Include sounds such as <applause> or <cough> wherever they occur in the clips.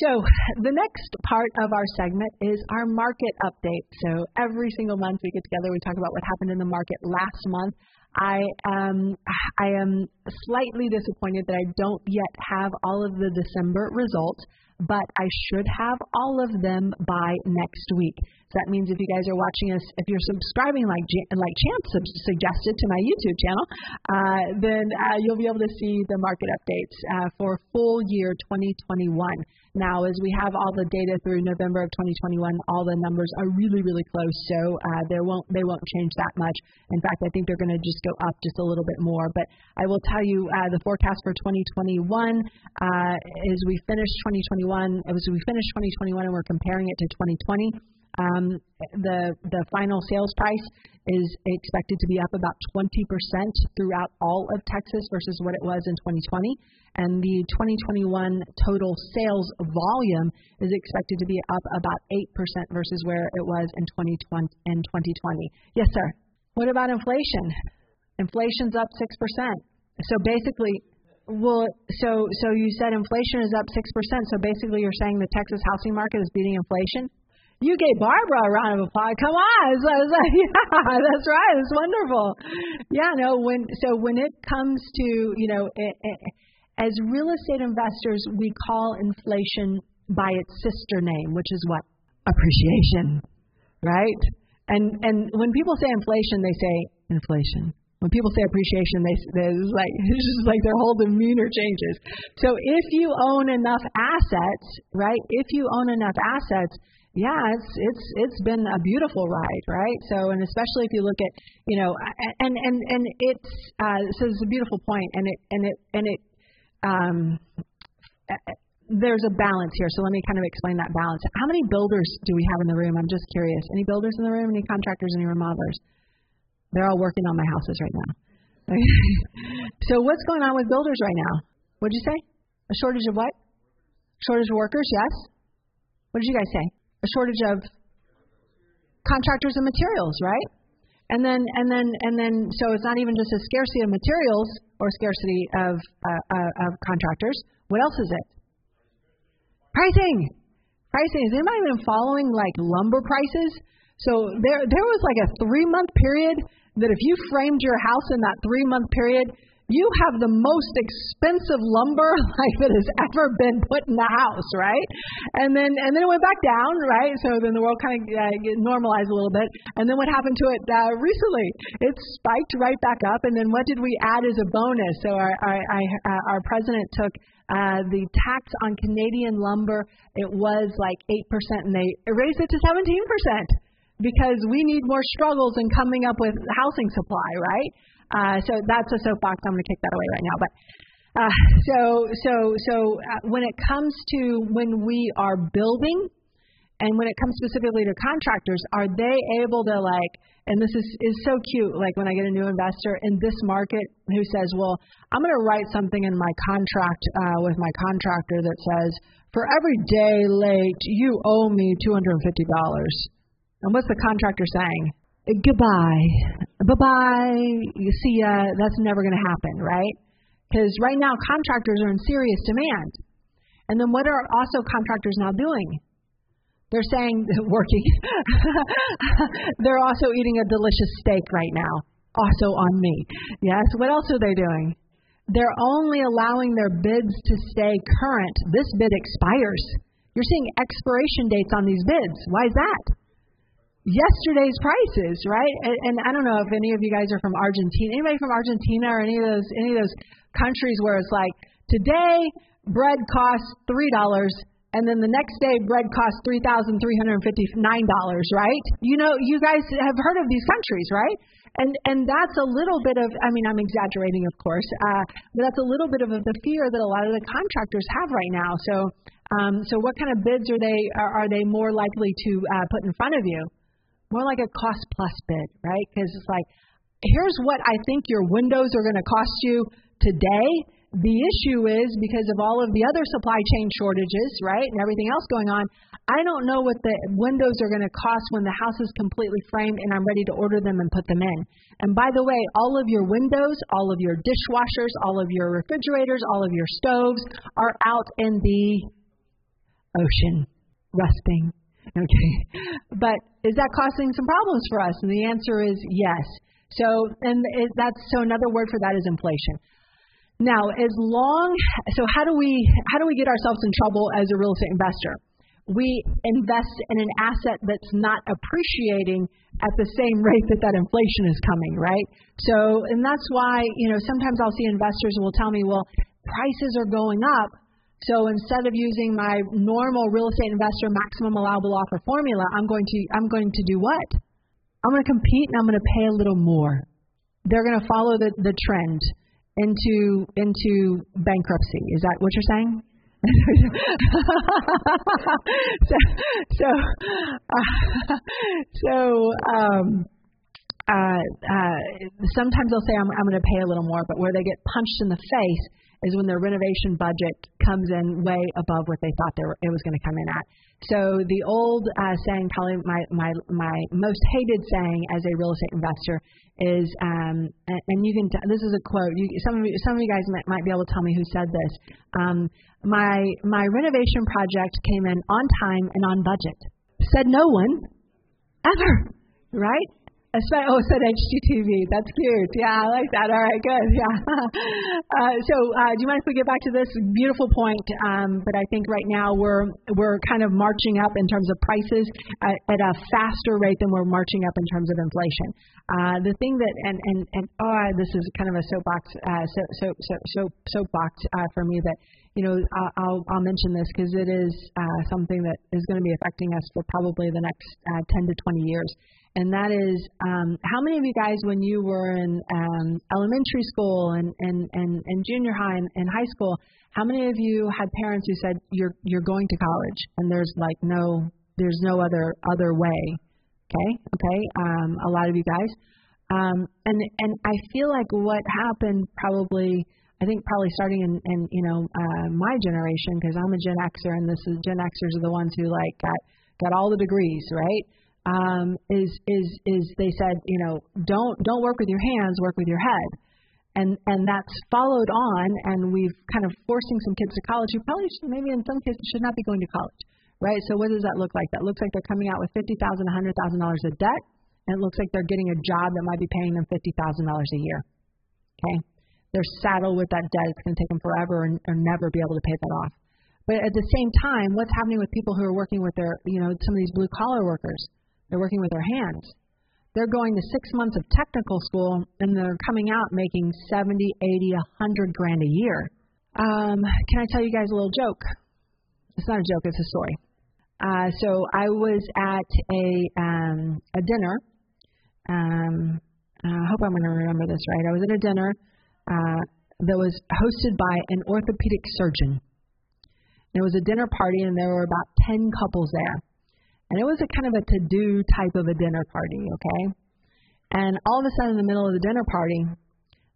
So, <laughs> the next part of our segment is our market update. So, every single month we get together, we talk about what happened in the market last month. I am I am slightly disappointed that I don't yet have all of the December results, but I should have all of them by next week. That means if you guys are watching us, if you're subscribing like like Chance suggested to my YouTube channel, uh, then uh, you'll be able to see the market updates uh, for full year 2021. Now, as we have all the data through November of 2021, all the numbers are really, really close, so uh, there won't they won't change that much. In fact, I think they're going to just go up just a little bit more. But I will tell you uh, the forecast for 2021 uh, is we finish 2021 as we finish 2021 and we're comparing it to 2020. Um, the the final sales price is expected to be up about 20% throughout all of Texas versus what it was in 2020, and the 2021 total sales volume is expected to be up about 8% versus where it was in 2020 in 2020. Yes, sir. What about inflation? Inflation's up 6%. So basically, well, so so you said inflation is up 6%. So basically you're saying the Texas housing market is beating inflation? You gave Barbara a round of applause. Come on, so <laughs> yeah, that's right. It's wonderful. Yeah, no. When so when it comes to you know, it, it, as real estate investors, we call inflation by its sister name, which is what appreciation, right? And and when people say inflation, they say inflation. When people say appreciation, they, they like <laughs> it's just like their whole demeanor changes. So if you own enough assets, right? If you own enough assets, yeah, it's it's it's been a beautiful ride, right? So, and especially if you look at, you know, and and and it's uh, so it's a beautiful point, and it and it and it um, there's a balance here. So let me kind of explain that balance. How many builders do we have in the room? I'm just curious. Any builders in the room? Any contractors? Any remodelers? They're all working on my houses right now. <laughs> so what's going on with builders right now? What'd you say? A shortage of what? Shortage of workers? Yes. What did you guys say? A shortage of contractors and materials, right? And then and then and then so it's not even just a scarcity of materials or scarcity of uh, uh, of contractors. What else is it? Pricing. Pricing. Is anybody even following like lumber prices? So there there was like a three month period that if you framed your house in that three month period, you have the most expensive lumber <laughs> like that has ever been put in the house, right? And then and then it went back down, right? So then the world kind of uh, normalized a little bit. And then what happened to it uh, recently? It spiked right back up. And then what did we add as a bonus? So our our, uh, our president took uh, the tax on Canadian lumber. It was like eight percent, and they raised it to seventeen percent because we need more struggles in coming up with housing supply, right? Uh, so that's a soapbox. I'm going to kick that away right now. But uh, so so so uh, when it comes to when we are building, and when it comes specifically to contractors, are they able to like? And this is is so cute. Like when I get a new investor in this market who says, "Well, I'm going to write something in my contract uh, with my contractor that says." For every day late, you owe me $250. And what's the contractor saying? Goodbye, bye bye, you see ya. That's never going to happen, right? Because right now contractors are in serious demand. And then what are also contractors now doing? They're saying <laughs> working. <laughs> They're also eating a delicious steak right now, also on me. Yes. What else are they doing? They're only allowing their bids to stay current. This bid expires. You're seeing expiration dates on these bids. Why is that? Yesterday's prices, right? And, and I don't know if any of you guys are from Argentina. Anybody from Argentina or any of those any of those countries where it's like today bread costs three dollars and then the next day bread costs three thousand three hundred and fifty nine dollars, right? You know, you guys have heard of these countries, right? And and that's a little bit of I mean I'm exaggerating of course, uh, but that's a little bit of the fear that a lot of the contractors have right now. So um, so what kind of bids are they are, are they more likely to uh, put in front of you? More like a cost plus bid, right? Because it's like here's what I think your windows are going to cost you today. The issue is because of all of the other supply chain shortages, right, and everything else going on, I don't know what the windows are going to cost when the house is completely framed and I'm ready to order them and put them in. And by the way, all of your windows, all of your dishwashers, all of your refrigerators, all of your stoves are out in the ocean, rusting. Okay. <laughs> But is that causing some problems for us? And the answer is yes. So, and it, that's so another word for that is inflation. Now, as long so how do we how do we get ourselves in trouble as a real estate investor? We invest in an asset that's not appreciating at the same rate that that inflation is coming, right? So, and that's why, you know, sometimes I'll see investors will tell me, well, prices are going up, so instead of using my normal real estate investor maximum allowable offer formula, I'm going to I'm going to do what? I'm going to compete and I'm going to pay a little more. They're going to follow the, the trend into into bankruptcy. Is that what you're saying? <laughs> so so uh, <laughs> so um, uh, uh, sometimes they'll say I'm, I'm going to pay a little more, but where they get punched in the face is when their renovation budget comes in way above what they thought were, it was going to come in at. So the old uh, saying, probably my my my most hated saying as a real estate investor is, um, and, and you can t- this is a quote. You, some of you, some of you guys might, might be able to tell me who said this. Um, my my renovation project came in on time and on budget. Said no one ever, right? Oh, said HGTV. That's cute. Yeah, I like that. All right, good. <laughs> Yeah. uh, so, uh, do you mind if we get back to this beautiful point? Um, but I think right now we're we're kind of marching up in terms of prices at, at a faster rate than we're marching up in terms of inflation. Uh, the thing that and and and oh, this is kind of a soapbox uh, so so so so soapbox uh, for me that you know I'll I'll mention this because it is uh, something that is going to be affecting us for probably the next uh, 10 to 20 years and that is um, how many of you guys, when you were in um, elementary school and, and, and, and junior high and, and high school, how many of you had parents who said you're you're going to college and there's like no there's no other other way? Okay, okay. Um, a lot of you guys, um, and and I feel like what happened probably. I think probably starting in, in you know uh, my generation because I'm a Gen Xer and this is Gen Xers are the ones who like got got all the degrees, right? um, is is is they said, you know, don't don't work with your hands, work with your head, and and that's followed on, and we've kind of forcing some kids to college who probably should, maybe in some cases should not be going to college, right? So what does that look like? That looks like they're coming out with fifty thousand, a hundred thousand dollars of debt, and it looks like they're getting a job that might be paying them fifty thousand dollars a year. Okay, they're saddled with that debt. It's going to take them forever and, and never be able to pay that off. But at the same time, what's happening with people who are working with their, you know, some of these blue collar workers? They're working with their hands. They're going to six months of technical school and they're coming out making 70, 80, 100 grand a year. Um, can I tell you guys a little joke? It's not a joke, it's a story. Uh, so I was at a um, a dinner. Um, I hope I'm going to remember this right. I was at a dinner uh, that was hosted by an orthopedic surgeon. It was a dinner party, and there were about 10 couples there. And it was a kind of a to do type of a dinner party, okay? And all of a sudden, in the middle of the dinner party,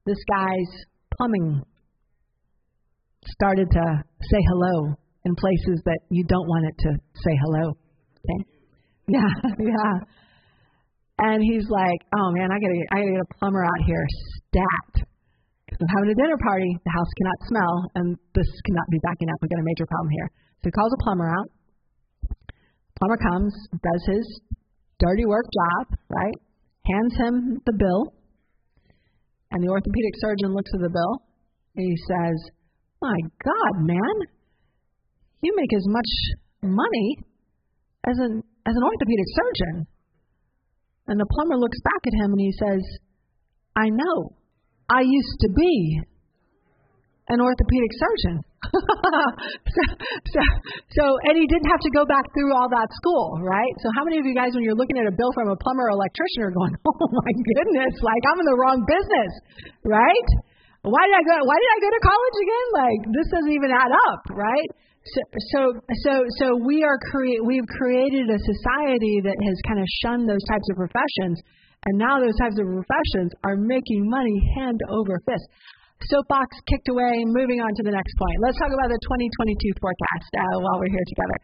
this guy's plumbing started to say hello in places that you don't want it to say hello. Okay? <laughs> Yeah, yeah. And he's like, "Oh man, I gotta, I gotta get a plumber out here stat. I'm having a dinner party. The house cannot smell, and this cannot be backing up. We got a major problem here." So he calls a plumber out. Plumber comes, does his dirty work job, right? Hands him the bill. And the orthopedic surgeon looks at the bill and he says, My God, man, you make as much money as an as an orthopedic surgeon. And the plumber looks back at him and he says, I know. I used to be an orthopedic surgeon. so, <laughs> so, so, and he didn't have to go back through all that school, right? So, how many of you guys, when you're looking at a bill from a plumber or electrician, are going, <laughs> "Oh my goodness, like I'm in the wrong business," right? Why did I go? Why did I go to college again? Like this doesn't even add up, right? So, so, so, so we are create. We've created a society that has kind of shunned those types of professions And now those types of professions are making money hand over fist. Soapbox kicked away. Moving on to the next point. Let's talk about the 2022 forecast uh, while we're here together.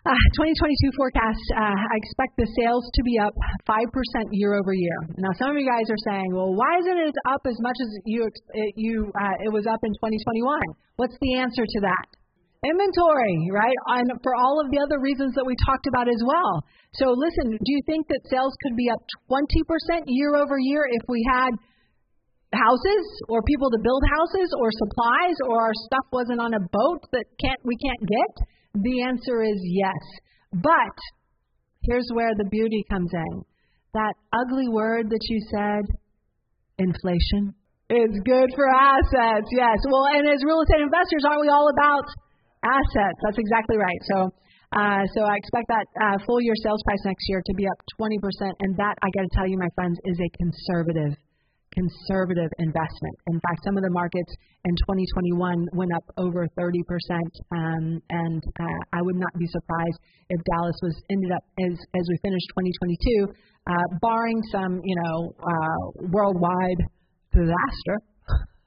Uh, 2022 forecast, uh, I expect the sales to be up 5% year over year. Now, some of you guys are saying, well, why isn't it up as much as you, it, you, uh, it was up in 2021? What's the answer to that? Inventory, right? And for all of the other reasons that we talked about as well. So, listen, do you think that sales could be up 20% year over year if we had houses or people to build houses or supplies or our stuff wasn't on a boat that can't we can't get? The answer is yes. But here's where the beauty comes in. That ugly word that you said, inflation, is good for assets. Yes. Well, and as real estate investors, aren't we all about assets? That's exactly right. So, uh, so I expect that uh, full year sales price next year to be up 20%, and that I got to tell you, my friends, is a conservative conservative investment. In fact, some of the markets in 2021 went up over 30%, um, and uh, I would not be surprised if Dallas was ended up as as we finished 2022, uh, barring some you know uh, worldwide disaster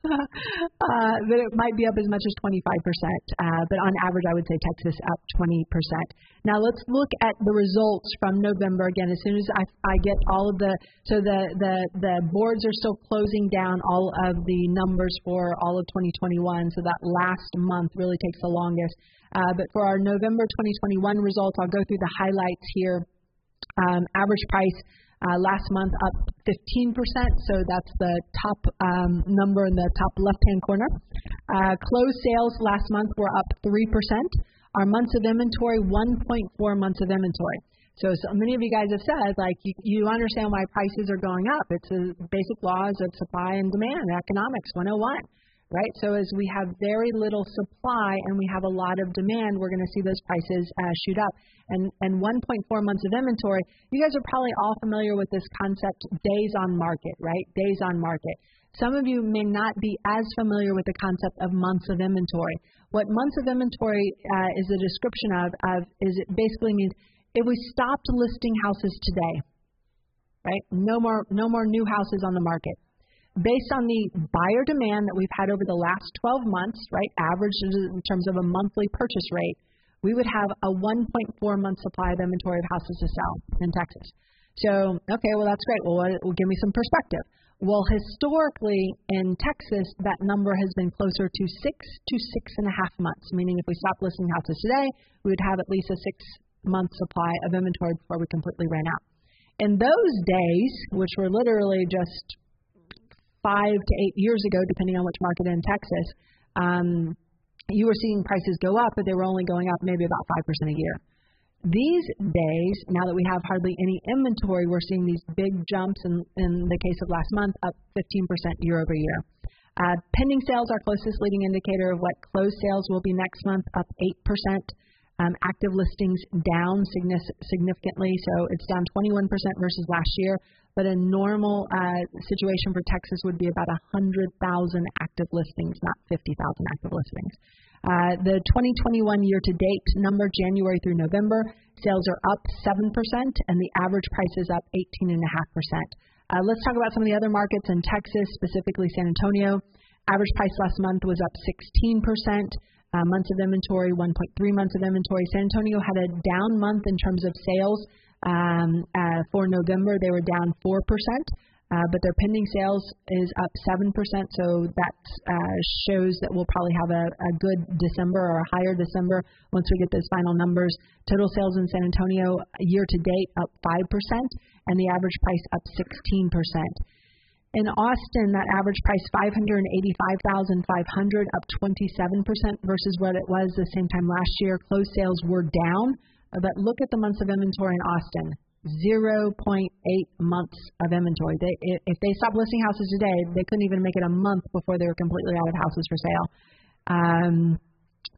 <laughs> uh, that it might be up as much as 25%, uh, but on average, I would say Texas up 20%. Now let's look at the results from November again. As soon as I, I get all of the, so the, the the boards are still closing down all of the numbers for all of 2021. So that last month really takes the longest. Uh, but for our November 2021 results, I'll go through the highlights here. Um, average price uh, last month up 15%, so that's the top um, number in the top left-hand corner. Uh, closed sales last month were up 3%. Our months of inventory, 1.4 months of inventory. So, so many of you guys have said, like, you, you understand why prices are going up. It's the basic laws of supply and demand, economics 101 right? So as we have very little supply and we have a lot of demand, we're going to see those prices uh, shoot up. And and 1.4 months of inventory. You guys are probably all familiar with this concept, days on market, right? Days on market. Some of you may not be as familiar with the concept of months of inventory. What months of inventory uh, is a description of, of is it basically means if we stopped listing houses today, right? No more no more new houses on the market based on the buyer demand that we've had over the last 12 months, right, average in terms of a monthly purchase rate, we would have a 1.4 month supply of inventory of houses to sell in Texas. So, okay, well, that's great. Well, what, well, give me some perspective. Well, historically in Texas, that number has been closer to six to six and a half months, meaning if we stopped listing houses today, we would have at least a six month supply of inventory before we completely ran out. In those days, which were literally just five to eight years ago, depending on which market in Texas, um, you were seeing prices go up, but they were only going up maybe about 5% a year. These days, now that we have hardly any inventory, we're seeing these big jumps in, in the case of last month, up 15% year over year. Uh, pending sales, our closest leading indicator of what closed sales will be next month, up 8%. Um, active listings down significantly, so it's down 21% versus last year but a normal uh, situation for Texas would be about 100,000 active listings, not 50,000 active listings. Uh, the 2021 year to date number, January through November, sales are up 7%, and the average price is up 18.5%. Uh, let's talk about some of the other markets in Texas, specifically San Antonio. Average price last month was up 16%. Uh, months of inventory, 1.3 months of inventory. San Antonio had a down month in terms of sales. Um, uh, for November, they were down 4%, uh, but their pending sales is up 7%. So that uh, shows that we'll probably have a, a good December or a higher December once we get those final numbers. Total sales in San Antonio year to date up 5%, and the average price up 16%. In Austin, that average price 585,500, up 27% versus what it was the same time last year. Closed sales were down but look at the months of inventory in Austin. 0.8 months of inventory. They, if they stopped listing houses today, they couldn't even make it a month before they were completely out of houses for sale. Um,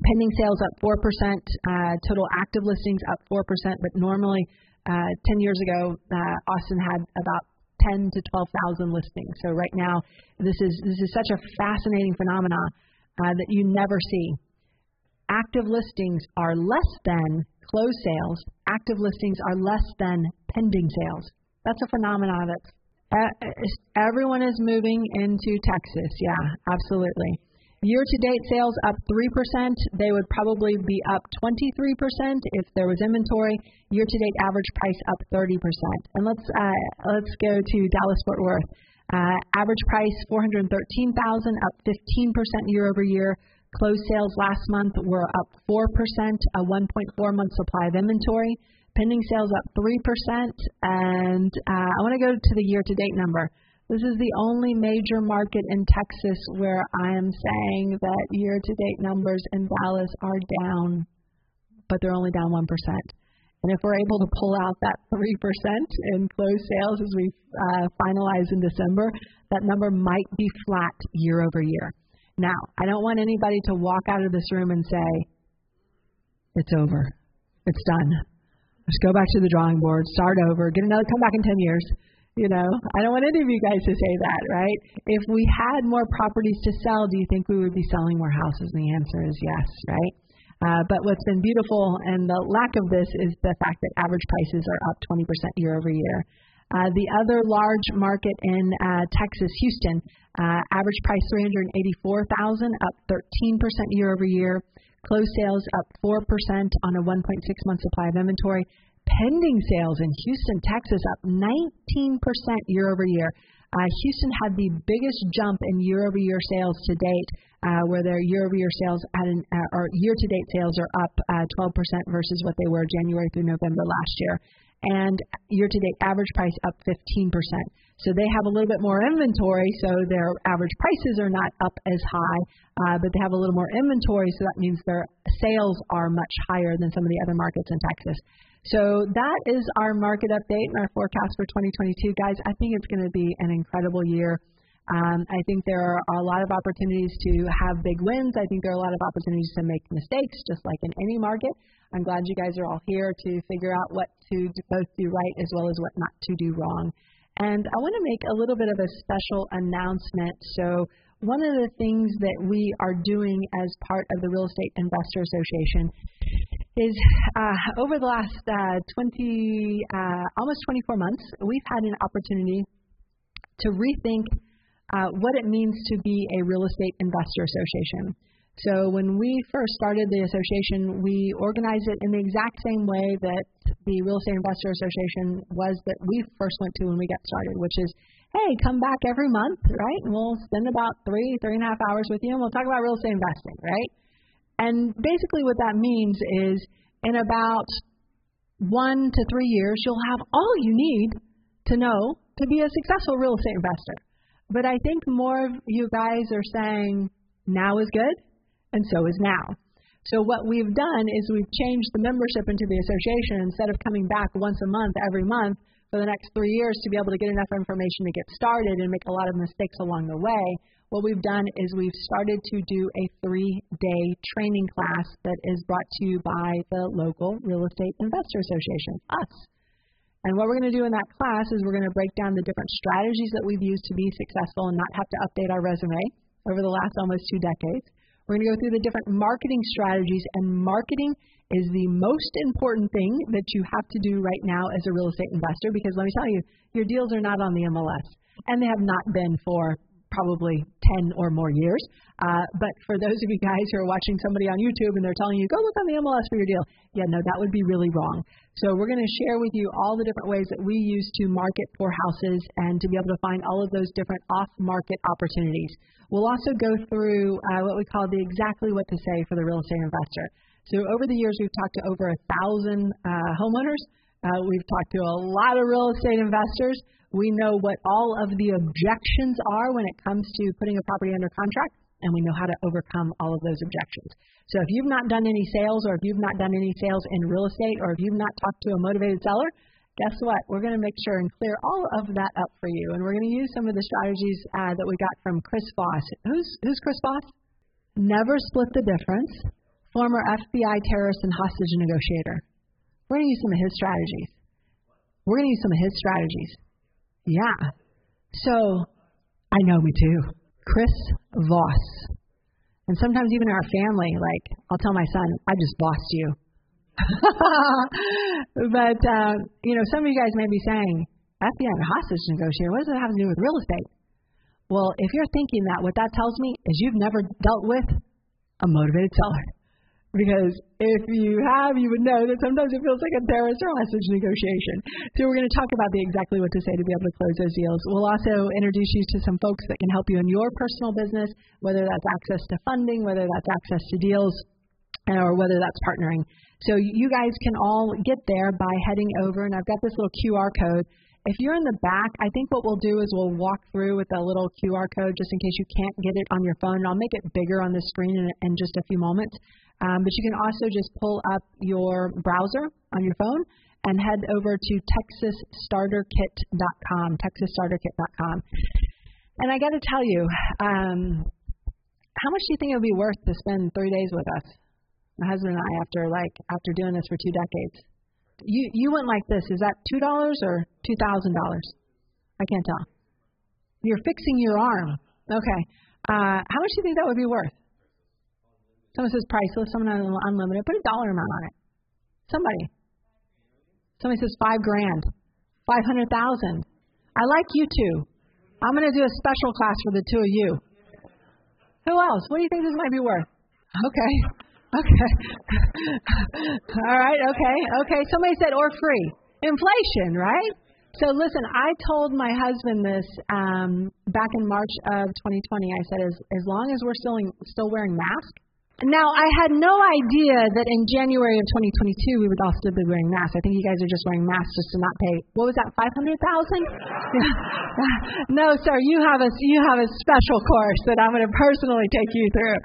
pending sales up 4%, uh, total active listings up 4%, but normally uh, 10 years ago, uh, Austin had about 10 to 12,000 listings. So right now, this is this is such a fascinating phenomenon uh, that you never see. Active listings are less than closed sales, active listings are less than pending sales. That's a phenomenon that's everyone is moving into Texas. Yeah, absolutely. Year to date sales up 3%. They would probably be up 23% if there was inventory. Year to date average price up 30%. And let's uh, let's go to Dallas Fort Worth. Uh, average price 413,000 up 15% year over year. Closed sales last month were up 4%, a 1.4 month supply of inventory. Pending sales up 3%. And uh, I want to go to the year to date number. This is the only major market in Texas where I am saying that year to date numbers in Dallas are down, but they're only down 1%. And if we're able to pull out that 3% in closed sales as we uh, finalize in December, that number might be flat year over year. Now, I don't want anybody to walk out of this room and say, it's over, it's done. Let's go back to the drawing board, start over, get another, come back in 10 years. You know, I don't want any of you guys to say that, right? If we had more properties to sell, do you think we would be selling more houses? And the answer is yes, right? Uh, but what's been beautiful and the lack of this is the fact that average prices are up 20% year over year. Uh, the other large market in uh, Texas, Houston, uh, average price 384,000, up 13% year over year. Closed sales up 4% on a 1.6 month supply of inventory. Pending sales in Houston, Texas, up 19% year over year. Uh, Houston had the biggest jump in year-over-year sales to date, where their year-over-year sales at an, uh, or year-to-date sales are up uh, 12% versus what they were January through November last year, and year-to-date average price up 15%. So they have a little bit more inventory, so their average prices are not up as high, uh, but they have a little more inventory, so that means their sales are much higher than some of the other markets in Texas. So that is our market update and our forecast for 2022. Guys, I think it's going to be an incredible year. Um, I think there are a lot of opportunities to have big wins. I think there are a lot of opportunities to make mistakes, just like in any market. I'm glad you guys are all here to figure out what to both do right as well as what not to do wrong. And I want to make a little bit of a special announcement. So, one of the things that we are doing as part of the Real Estate Investor Association is uh, over the last uh, 20, uh, almost 24 months, we've had an opportunity to rethink uh, what it means to be a real estate investor association. So when we first started the association, we organized it in the exact same way that the Real Estate Investor Association was that we first went to when we got started, which is, hey, come back every month, right? And we'll spend about three, three and a half hours with you, and we'll talk about real estate investing, right? And basically, what that means is in about one to three years, you'll have all you need to know to be a successful real estate investor. But I think more of you guys are saying now is good, and so is now. So what we've done is we've changed the membership into the association instead of coming back once a month every month for the next three years to be able to get enough information to get started and make a lot of mistakes along the way what we've done is we've started to do a three day training class that is brought to you by the local Real Estate Investor Association, us. And what we're going to do in that class is we're going to break down the different strategies that we've used to be successful and not have to update our resume over the last almost two decades. We're going to go through the different marketing strategies, and marketing is the most important thing that you have to do right now as a real estate investor because let me tell you, your deals are not on the MLS, and they have not been for probably 10 or more years. Uh, but for those of you guys who are watching somebody on YouTube and they're telling you, go look on the MLS for your deal, yeah, no, that would be really wrong. So we're going to share with you all the different ways that we use to market for houses and to be able to find all of those different off-market opportunities. We'll also go through uh, what we call the exactly what to say for the real estate investor. So over the years, we've talked to over a thousand uh, homeowners. Uh, we've talked to a lot of real estate investors. We know what all of the objections are when it comes to putting a property under contract, and we know how to overcome all of those objections. So if you've not done any sales, or if you've not done any sales in real estate, or if you've not talked to a motivated seller, guess what? We're going to make sure and clear all of that up for you. And we're going to use some of the strategies uh, that we got from Chris Voss. Who's, who's Chris Voss? Never split the difference. Former FBI terrorist and hostage negotiator. We're going to use some of his strategies. We're going to use some of his strategies. Yeah. So I know me too. Chris Voss. And sometimes even in our family, like I'll tell my son, I just bossed you. <laughs> but uh, you know, some of you guys may be saying, FBI hostage negotiator. What does that have to do with real estate? Well, if you're thinking that, what that tells me is you've never dealt with a motivated seller. Because if you have, you would know that sometimes it feels like a terrorist or hostage negotiation. So we're going to talk about the exactly what to say to be able to close those deals. We'll also introduce you to some folks that can help you in your personal business, whether that's access to funding, whether that's access to deals, or whether that's partnering. So you guys can all get there by heading over, and I've got this little QR code. If you're in the back, I think what we'll do is we'll walk through with a little QR code just in case you can't get it on your phone. And I'll make it bigger on the screen in, in just a few moments. Um, but you can also just pull up your browser on your phone and head over to texasstarterkit.com, texasstarterkit.com. And I got to tell you, um, how much do you think it would be worth to spend three days with us, my husband and I, after like after doing this for two decades? You you went like this. Is that two dollars or two thousand dollars? I can't tell. You're fixing your arm. Okay. Uh, how much do you think that would be worth? Someone says priceless, someone else unlimited. Put a dollar amount on it. Somebody. Somebody says five grand, five hundred thousand. I like you two. I'm going to do a special class for the two of you. Who else? What do you think this might be worth? Okay. Okay. <laughs> All right. Okay. Okay. Somebody said or free. Inflation, right? So listen, I told my husband this um, back in March of 2020. I said, as as long as we're still still wearing masks, now, I had no idea that in January of 2022 we would all still be wearing masks. I think you guys are just wearing masks just to not pay. What was that? 500,000? <laughs> no, sir. You have a you have a special course that I'm going to personally take you through.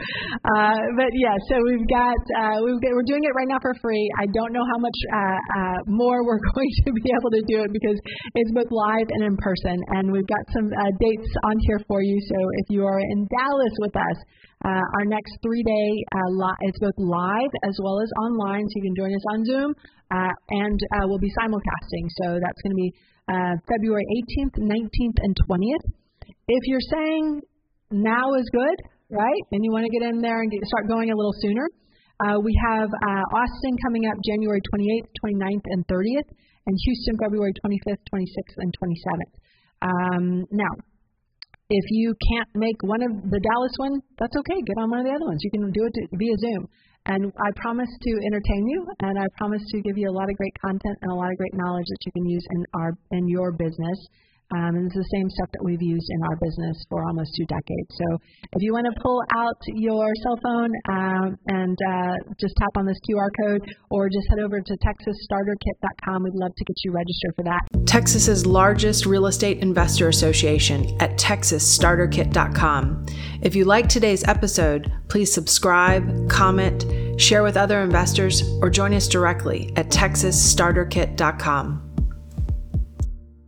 Uh, but yeah, so we've got uh, we've got, we're doing it right now for free. I don't know how much uh, uh, more we're <laughs> going to be able to do it because it's both live and in person, and we've got some uh, dates on here for you. So if you are in Dallas with us. Uh, our next three day, uh, li- it's both live as well as online, so you can join us on Zoom, uh, and uh, we'll be simulcasting. So that's going to be uh, February 18th, 19th, and 20th. If you're saying now is good, right, and you want to get in there and get, start going a little sooner, uh, we have Austin coming up January 28th, 29th, and 30th, and Houston February 25th, 26th, and 27th. Um, now, if you can't make one of the Dallas one, that's okay. Get on one of the other ones. You can do it via Zoom. And I promise to entertain you, and I promise to give you a lot of great content and a lot of great knowledge that you can use in our in your business. Um, and it's the same stuff that we've used in our business for almost two decades. So if you want to pull out your cell phone um, and uh, just tap on this QR code or just head over to texasstarterkit.com, we'd love to get you registered for that. Texas's largest real estate investor association at texasstarterkit.com. If you like today's episode, please subscribe, comment, share with other investors, or join us directly at texasstarterkit.com.